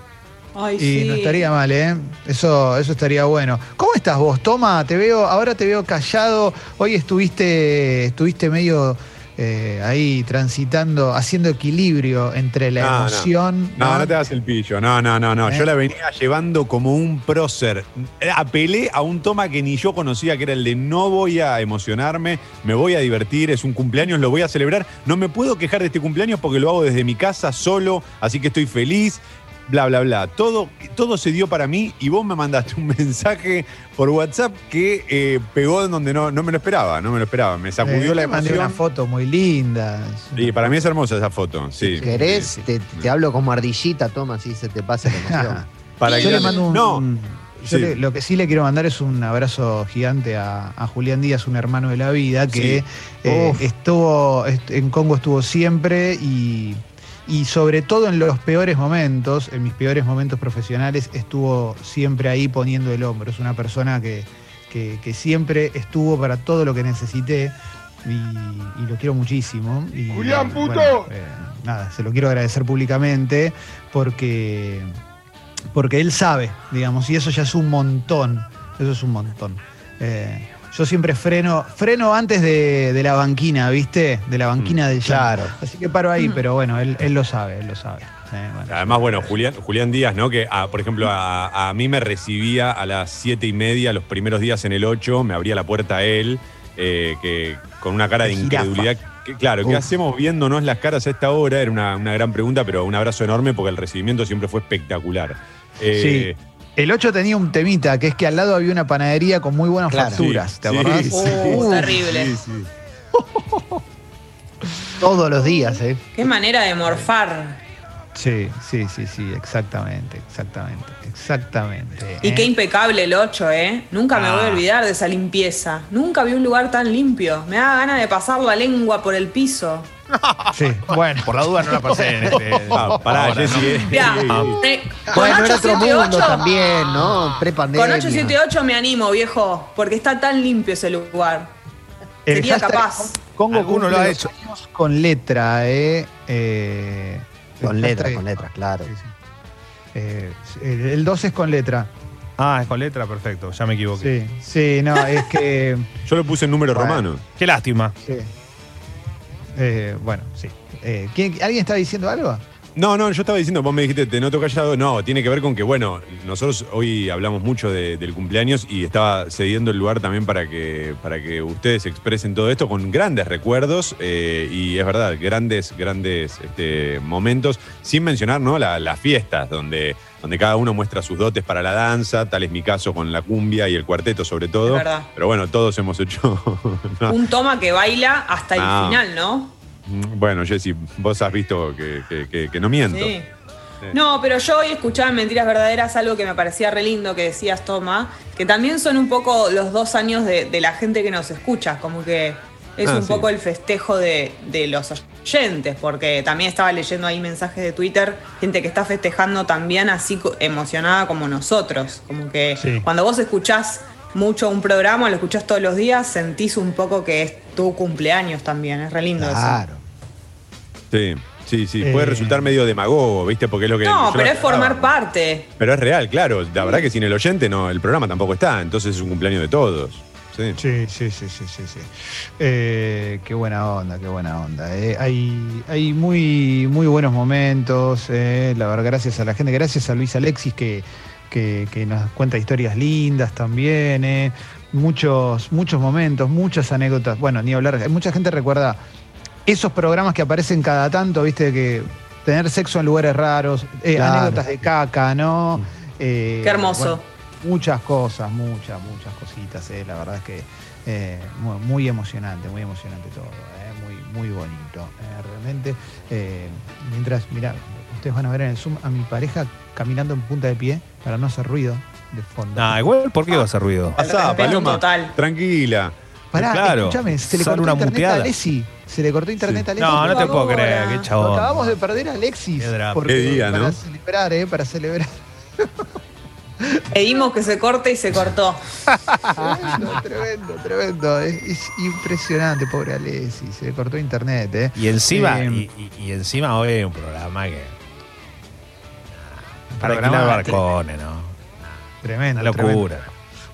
Ay, Y sí. no estaría mal, ¿eh? Eso, eso estaría bueno. ¿Cómo estás vos? Toma, te veo, ahora te veo callado. Hoy estuviste, estuviste medio eh, ahí transitando, haciendo equilibrio entre la No, no. emoción. No, no te hagas el pillo. No, no, no, no. ¿Eh? Yo la venía llevando como un prócer. Apelé a un toma que ni yo conocía, que era el de no voy a emocionarme, me voy a divertir, es un cumpleaños, lo voy a celebrar. No me puedo quejar de este cumpleaños porque lo hago desde mi casa solo, así que estoy feliz. Bla, bla, bla. Todo, todo se dio para mí y vos me mandaste un mensaje por WhatsApp que eh, pegó en donde no, no me lo esperaba, no me lo esperaba. Me sacudió Eh, la te mandé emoción. una foto muy linda. Y para mí es hermosa esa foto, sí. Si querés, Sí, te, te hablo como ardillita, toma, así se te pasa la emoción. Para yo que- le mando un. No, un- yo le- lo que sí le quiero mandar es un abrazo gigante a, a Julián Díaz, un hermano de la vida, que eh, estuvo est- en Congo estuvo siempre y, y sobre todo en los peores momentos, en mis peores momentos profesionales, estuvo siempre ahí poniendo el hombro. Es una persona que, que- que siempre estuvo para todo lo que necesité. Y, y lo quiero muchísimo. Y, Julián, bueno, puto. eh, nada, se lo quiero agradecer públicamente porque porque él sabe, digamos, y eso ya es un montón, eso es un montón. Eh, yo siempre freno, freno antes de, de la banquina, ¿viste? De la banquina del claro. llanto. Así que paro ahí, pero bueno, él, él lo sabe, él lo sabe. Bueno. Además, bueno, Julián, Julián Díaz, ¿no? Que, ah, por ejemplo, a, a mí me recibía a las siete y media, los primeros días en el 8, me abría la puerta él, eh, que con una cara de incredulidad. Que, claro, ¿qué hacemos viéndonos las caras a esta hora? Era una, una gran pregunta, pero un abrazo enorme porque el recibimiento siempre fue espectacular. Eh, El 8 tenía un temita, que es que al lado había una panadería con muy buenas Claro. facturas, sí, ¿te acordás? sí, Uh, terrible. sí, sí. Todos los días, ¿eh? Qué manera de morfar. Sí, sí, sí, sí, exactamente, exactamente, exactamente. Y ¿eh? qué impecable el 8, ¿eh? Nunca me voy a Ah. olvidar de esa limpieza. Nunca vi un lugar tan limpio. Me da ganas de pasar la lengua por el piso. Sí, bueno. Por la duda no la pasé en este. Ah, pará, ahora, Jessy, ¿no? Mirá, Sí. eh, con Bueno, era otro mundo 878 también, ¿no? Prepandemia. Con 878 me animo, viejo, porque está tan limpio ese lugar. El Sería hashtag capaz. Congo Alguno lo ha hecho. Con letra, ¿eh? eh Con hashtag- con letras, claro. Sí, sí. Eh, el, el 2 es con letra. Ah, es con letra, perfecto, ya me equivoqué. Sí, sí, no, es que. Yo lo puse en número Bueno. romano. Qué lástima. sí. Eh, bueno, sí. Eh, ¿quién- ¿Alguien está diciendo algo? No, no, yo estaba diciendo, vos me dijiste, te noto callado. No, tiene que ver con que, bueno, nosotros hoy hablamos mucho de- del cumpleaños y estaba cediendo el lugar también para que, para que ustedes expresen todo esto con grandes recuerdos eh, y es verdad, grandes, grandes este, momentos, sin mencionar ¿no? La- las fiestas, donde, donde cada uno muestra sus dotes para la danza, tal es mi caso con la cumbia y el cuarteto sobre todo. Es verdad. Pero bueno, todos hemos hecho... ¿no? Un toma que baila hasta el final, ¿no? Bueno, Jessy, vos has visto que, que- que- que no miento. Sí. No, pero yo hoy escuchaba en Mentiras Verdaderas algo que me parecía re lindo que decías, Toma, que también son un poco los dos años de, de la gente que nos escucha, como que es Ah, un sí. poco el festejo de, de los oyentes, porque también estaba leyendo ahí mensajes de Twitter, gente que está festejando también así emocionada como nosotros, como que Sí. cuando vos escuchás mucho un programa, lo escuchás todos los días, sentís un poco que es tu cumpleaños también, es re lindo eso. Claro. Sí, sí, sí. Puede Eh. resultar medio demagogo, ¿viste? Porque es lo que. No, pero es formar parte. Pero es real, claro. La verdad que sin el oyente no, el programa tampoco está. Entonces es un cumpleaños de todos. Sí. Sí, sí, sí, sí, sí. sí. Eh, qué buena onda, qué buena onda. eh. Hay, hay muy, muy buenos momentos. eh, la verdad, gracias a la gente, gracias a Luis Alexis que, que, que nos cuenta historias lindas también. eh. muchos, muchos momentos, muchas anécdotas. Bueno, ni hablar, mucha gente recuerda esos programas que aparecen cada tanto, viste, que tener sexo en lugares raros, eh, Claro. anécdotas de caca, ¿no? Eh, Qué hermoso. bueno, muchas cosas, muchas, muchas cositas, eh, la verdad es que eh, muy, muy emocionante, muy emocionante todo, eh, muy, muy bonito, eh, realmente. Eh, mientras, mira, ustedes van a ver en el Zoom a mi pareja caminando en punta de pie para no hacer ruido de fondo. Nah, igual, ¿por qué va a hacer ruido? Pasá, respeto Paloma. total. Tranquila. Pará, claro, escúchame, se le cortó una internet muteada. a Alessi. Se le cortó internet a Alessi. No, no te puedo creer, qué Lo chabón. acabamos de perder a Alexis. Qué porque- Qué día, ¿no? Para celebrar, ¿eh? Para celebrar. Pedimos que se corte y se cortó. tremendo, tremendo, tremendo. Es, es impresionante, pobre Alessi. Se cortó internet, ¿eh? Y encima, Eh, y, y- y encima hoy es un programa que. Para Programa alquilar balcones, ¿no? Tremendo. Una tremendo. locura.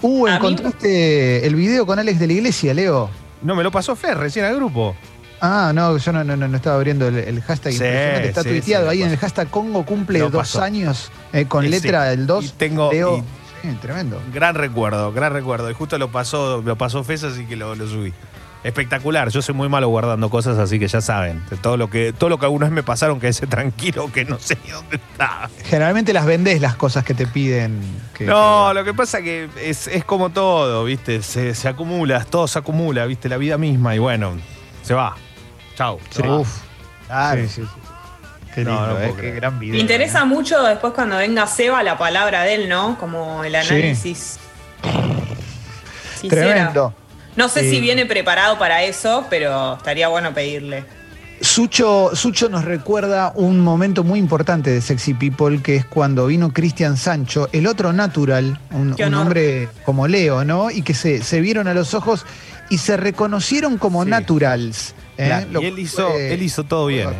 Uh, A mí- encontraste el video con Alex de la iglesia, Leo. No, me lo pasó Fer recién al grupo. Ah, no, yo no, no, no, estaba abriendo el, el hashtag. Sí, impresionante. Está sí, tuiteado ahí en el hashtag Congo cumple dos pasó. años eh, con letra del 2. y tengo- Leo. y- Sí, tremendo. Gran recuerdo, gran recuerdo. Y justo lo pasó, lo pasó Fez, así que lo, lo subí. Espectacular. Yo soy muy malo guardando cosas, así que ya saben. todo lo que, todo lo que alguna vez me pasaron, que ese tranquilo, que no sé dónde está. Generalmente las vendés las cosas que te piden. que- No, lo que pasa que es, es como todo, ¿viste? Se, se acumula, todo se acumula, ¿viste? La vida misma y bueno, se va. Chau. Sí. Uf. Claro. Sí, sí, sí. Qué lindo, no eh, qué gran video. Me interesa eh. mucho después cuando venga Seba la palabra de él, ¿no? Como el análisis. Tremendo. No sé Sí. si viene preparado para eso, pero estaría bueno pedirle. Sucho, Sucho nos recuerda un momento muy importante de Sexy People, que es cuando vino Cristian Sancho, el otro natural, un, un hombre como Leo, ¿no? Y que se, se vieron a los ojos y se reconocieron como Sí. naturals. ¿eh? Claro, Lo y él hizo, él hizo todo bien, ¿eh?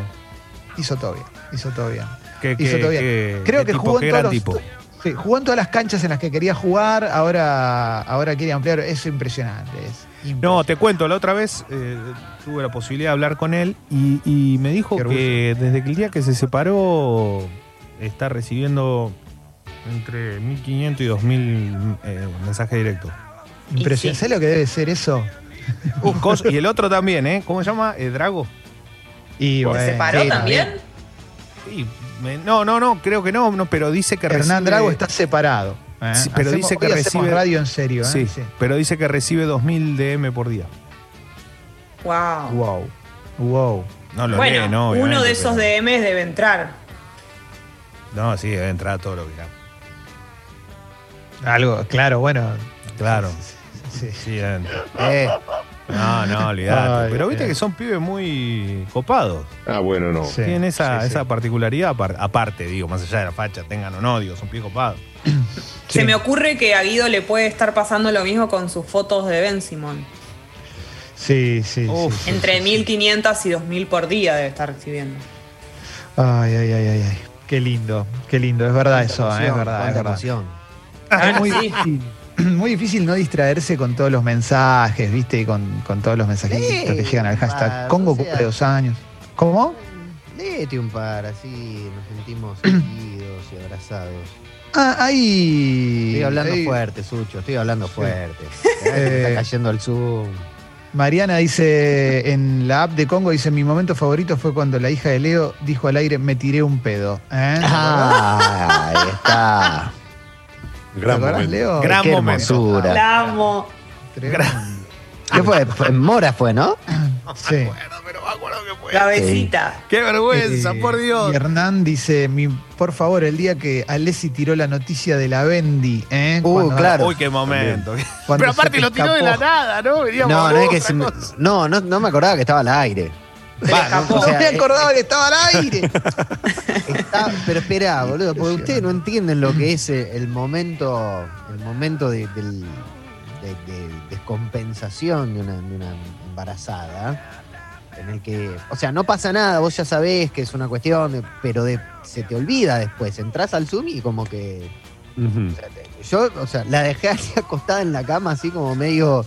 Hizo todo bien, hizo todo bien. Hizo todo bien. Creo que tipo, jugó en todos los- tipo. Sí, jugó en todas las canchas en las que quería jugar, ahora, ahora quiere ampliar. Es impresionante. Es No, te cuento, la otra vez eh, tuve la posibilidad de hablar con él y, y me dijo que desde que el día que se separó está recibiendo entre 1500 y 2000 eh, mensajes directos. Impresionante. sí. ¿Sabes lo que debe ser eso? Cos- y el otro también, ¿eh? ¿Cómo se llama? Eh, Drago. Y ¿Se separó sí, también? Sí, me- no, no, no, creo que no, no pero dice que Hernán recibe- Drago está separado. ¿eh? Sí, pero dice que hoy hacemos recibe- radio en serio. ¿eh? Sí, pero dice que recibe 2000 DM por día. Wow. Wow. Wow. No lo Bueno, lee, no, uno obviamente, de esos pero- DMs debe entrar. No, sí, debe entrar todo lo que da. Algo, claro, bueno. Claro. Sí. Sí. Eh, No, no, olvidate. Ay, Pero viste ay. que son pibes muy copados. Ah, bueno, no. Sí, Tienen esa, sí, sí. esa particularidad apar- aparte, digo, más allá de la facha, tengan o no, digo, son pibes copados. Sí. Se me ocurre que a Guido le puede estar pasando lo mismo con sus fotos de Ben Simón. Sí, sí, Uf. sí, Entre sí, 1500 y 2000 por día debe estar recibiendo. Ay, ay, ay, ay, ay. Qué lindo, qué lindo. Es verdad eso, ¿eh? es verdad, es verdad. emoción. Es muy Sí. difícil. Muy difícil no distraerse con todos los mensajes, ¿viste? Y con, con todos los mensajitos Sí, que llegan al hashtag. par, Congo o sea. cumple dos años. ¿Cómo? Léete un par, así nos sentimos seguidos y abrazados. Ah, ahí. Estoy hablando ahí. fuerte, Sucho, estoy hablando fuerte. Eh, Está cayendo el Zoom. Mariana dice en la app de Congo, dice, mi momento favorito fue cuando la hija de Leo dijo al aire, me tiré un pedo. ¿Eh? Ah, ahí está. ¿Te Gran acordás, momento. Leo? Gran Qué momento. hermosura. La amo. Tremendo. ¿Qué fue? Mora fue, ¿no? Sí. pero me acuerdo que fue. Cabecita. ¡Qué vergüenza, Eh, por Dios! Y Hernán dice, mi, por favor, el día que Alessi tiró la noticia de la Bendy, ¿eh? Uh, Cuando- claro. Uy, qué momento. cuando Pero se aparte te lo tiró de la escapó. nada, ¿no? Veníamos No, no es que se me- no, no, no me acordaba que estaba al aire. Se le escapó. o sea, No me eh, acordaba que estaba al aire. Está- pero espera, boludo, porque ustedes no entienden lo que es eh, el momento, el momento de, del- de- de descompensación de una, de una embarazada. En el que, o sea, no pasa nada, vos ya sabés que es una cuestión, de- pero de- se te olvida después. Entrás al Zoom y como que. Ujú. o sea, te- yo, o sea, la dejé así acostada en la cama, así como medio.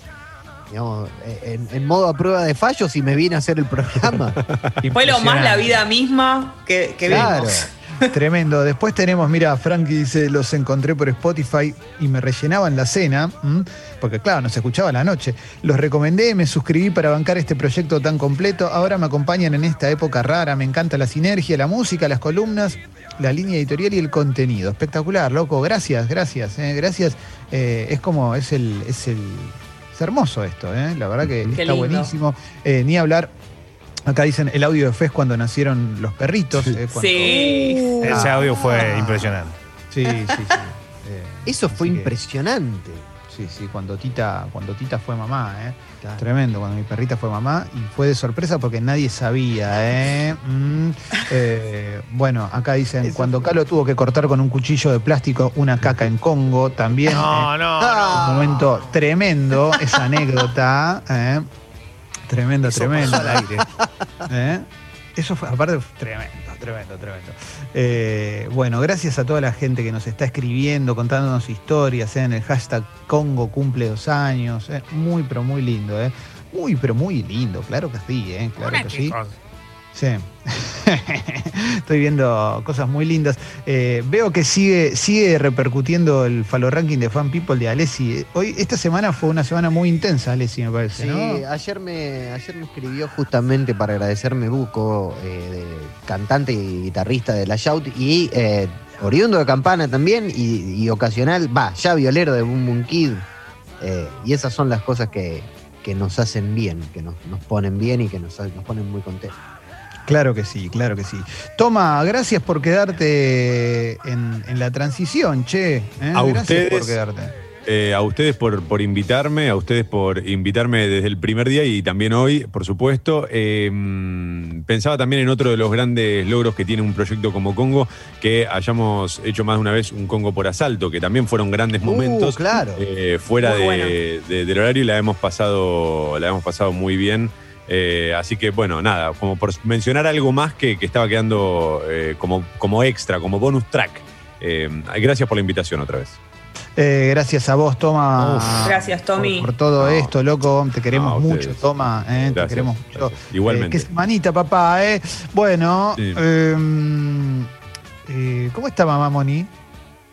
Digamos, en, en modo a prueba de fallos y me vine a hacer el programa. Fue lo más la vida misma que, que Claro. vimos. Tremendo. Después tenemos, mira, Frankie dice, los encontré por Spotify y me rellenaban la cena, ¿m? porque claro, nos escuchaba la noche. Los recomendé, me suscribí para bancar este proyecto tan completo. Ahora me acompañan en esta época rara. Me encanta la sinergia, la música, las columnas, la línea editorial y el contenido. Espectacular, loco. Gracias, gracias, eh, gracias. Eh, es como, es el, es el, es hermoso esto, eh. La verdad que Qué está lindo. buenísimo. Eh, ni hablar. Acá dicen el audio de Fez cuando nacieron los perritos. eh, cuando- Sí. Ese audio fue impresionante. Sí, sí, sí. Eh, Eso fue así que- impresionante. Sí, sí, cuando Tita, cuando Tita fue mamá, ¿eh? Claro. Tremendo, cuando mi perrita fue mamá y fue de sorpresa porque nadie sabía, ¿eh? Mm, eh, bueno, acá dicen, Eso cuando fue. Calo tuvo que cortar con un cuchillo de plástico una caca en Congo, también. No, eh, no, Ah. un momento tremendo, esa anécdota, ¿eh? Tremendo, tremendo. al aire. ¿Eh? Eso fue, aparte, fue tremendo, tremendo, tremendo. Eh, bueno, gracias a toda la gente que nos está escribiendo, contándonos historias, ¿eh? en el hashtag Congo cumple dos años. ¿eh? Muy, pero muy lindo, ¿eh? Muy, pero muy lindo, claro que sí, ¿eh? Claro que sí. Sí. Estoy viendo cosas muy lindas. Eh, veo que sigue, sigue repercutiendo el Falo Ranking de Fan People de Alessi. Hoy, esta semana fue una semana muy intensa, Alessi, me parece, Sí, ¿no? ayer me, ayer me escribió justamente para agradecerme Buco, eh, de- cantante y guitarrista de La Shout, y eh, oriundo de Campana también, y, y ocasional, va, ya violero de Boom Boom Kid. Y esas son las cosas que, que nos hacen bien, que nos, nos ponen bien y que nos, nos ponen muy contentos. Claro que sí, claro que sí. Toma, gracias por quedarte en, en la transición, che. ¿eh? A gracias ustedes. por quedarte. Eh, a ustedes por, por invitarme, a ustedes por invitarme desde el primer día y también hoy, por supuesto. Eh, mm, pensaba también en otro de los grandes logros que tiene un proyecto como Congo, que hayamos hecho más de una vez un Congo por asalto, que también fueron grandes momentos. Uh, claro. eh, fuera de- bueno. de- del horario y la hemos pasado, la hemos pasado muy bien. Eh, así que bueno, nada, como por mencionar algo más que, que estaba quedando eh, como, como extra, como bonus track. Eh, gracias por la invitación otra vez. Eh, gracias a vos, Toma. Uf. Gracias, Tommy. Por, por todo No. esto, loco. Te queremos No, mucho. Toma. ¿eh? Te queremos mucho. gracias. Igualmente. Eh, qué semanita, papá, ¿eh? Bueno, Sí. eh, ¿cómo está mamá Moni?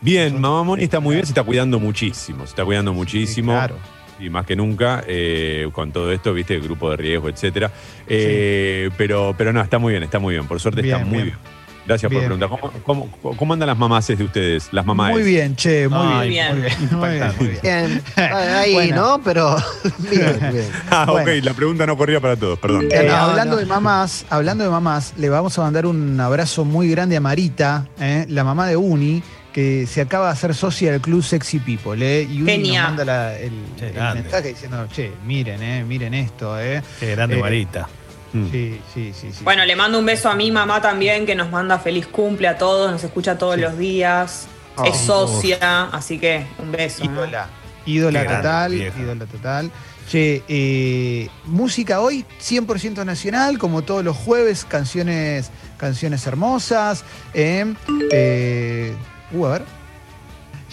Bien, mamá Moni está muy bien, se está cuidando muchísimo, se está cuidando muchísimo. Sí, claro. Y más que nunca, eh, con todo esto, viste, el grupo de riesgo, etcétera. Eh, pero, pero no, está muy bien, está muy bien. Por suerte está muy bien. bien. Gracias Bien. por preguntar. ¿Cómo, cómo, cómo andan las mamaces de ustedes? Las mamás. Muy bien, che, muy Ay, bien. muy bien, muy bien, muy bien. Bien, ahí, Bueno. ¿no? Pero bien, bien. Ah, Bueno. ok, la pregunta no corría para todos, perdón. Eh, No, hablando no. de mamás, hablando de mamás, le vamos a mandar un abrazo muy grande a Marita, eh, la mamá de Uni, que se acaba de hacer socia del club Sexy People, eh, y Genia. nos manda la- el, Che, el grande. mensaje diciendo, che, miren, eh, miren esto, eh. Qué grande Eh, Marita. Mm. Sí, sí, sí, sí. Bueno, le mando un beso a mi mamá también, que nos manda feliz cumple a todos, nos escucha todos los días. Oh, es socia, así que un beso. ¿no? ídola, ídola Qué grande, total, vieja. ídola total. Che, eh, música hoy 100% nacional, como todos los jueves, canciones, canciones hermosas. eh, eh, uh, a ver.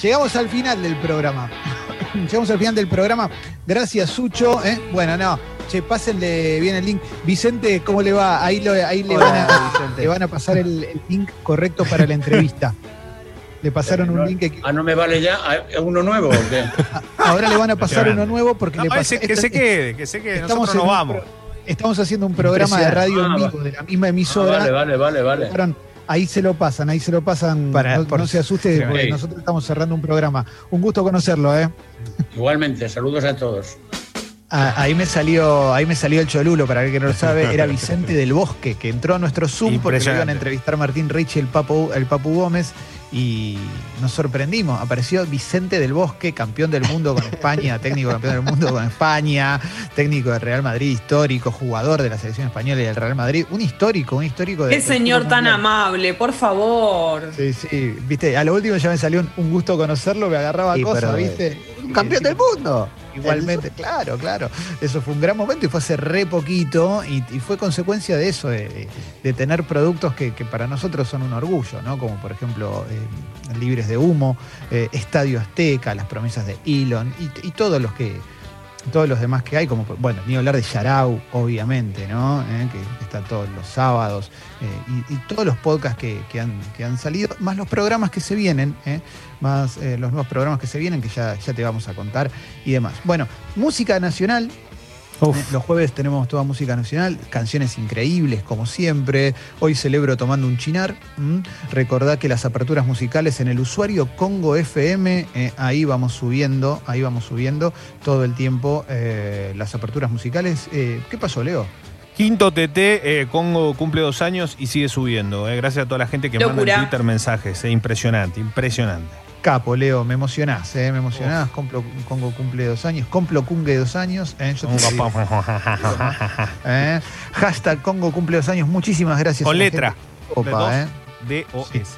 Llegamos al final del programa. Llegamos al final del programa. Gracias, Sucho. eh. Bueno, no. Che, pásenle bien el link. Vicente, ¿cómo le va? Ahí, lo- ahí le, van a, le van a pasar el, el link correcto para la entrevista. Le pasaron un link que Ah, no me vale ya. ¿Ah, ¿Es uno nuevo o qué? ahora le van a pasar uno nuevo porque No, le pasa- ese- que se quede, que se quede. estamos Nosotros un vamos. pro- Estamos haciendo un programa de radio en Ah, vivo de la misma Ah, emisora. vale, vale, vale, vale. Ahí se lo pasan, ahí se lo pasan. Para- no, por- no se asuste, porque nosotros estamos cerrando un programa. Un gusto conocerlo, ¿eh? Igualmente, saludos a todos. Ah, ahí me salió, ahí me salió el cholulo, para el que no lo sabe, era Vicente del Bosque, que entró a nuestro Zoom porque lo iban a entrevistar Martín Rich y el Papu, el Papu Gómez. Y nos sorprendimos. Apareció Vicente del Bosque, campeón del mundo con España, técnico campeón del mundo con España, técnico de Real Madrid, histórico, jugador de la selección española y del Real Madrid. Un histórico, un histórico de. Qué señor del tan mundial. amable, por favor. Sí, sí, viste, a lo último ya me salió un, un gusto conocerlo, me agarraba Sí, cosas, pero, viste. Un campeón del mundo. Igualmente, claro, claro. Eso fue un gran momento y fue hace re poquito y, y fue consecuencia de eso, de, de- de tener productos que, que para nosotros son un orgullo, ¿no? Como por ejemplo eh, Libres de Humo, eh, Estadio Azteca, las promesas de Elon y, y todos los que todos los demás que hay, como, bueno, ni hablar de Yarau, obviamente, ¿no? Eh, que está todos los sábados, eh, y, todos los podcasts que, que han salido, más los programas que se vienen, ¿eh? más eh, los nuevos programas que se vienen, que ya, ya te vamos a contar y demás. Bueno, música nacional, Uf. eh, Los jueves tenemos toda música nacional, canciones increíbles como siempre. Hoy celebro tomando un chinar. ¿m? Recordá que las aperturas musicales en el usuario Congo FM, eh, ahí vamos subiendo, ahí vamos subiendo todo el tiempo eh, las aperturas musicales. Eh, ¿Qué pasó, Leo? Quinto TT, eh, Congo cumple dos años y sigue subiendo. eh. Gracias a toda la gente que manda en Twitter mensajes. eh. Impresionante, impresionante. Capo, Leo, me emocionás, eh, me emocionás. Complo- Congo cumple dos años, Complo cumple dos años. eh, yo te digo, eh. Hashtag Congo cumple dos años, muchísimas gracias. Con letra. Opa, eh. D-O-S.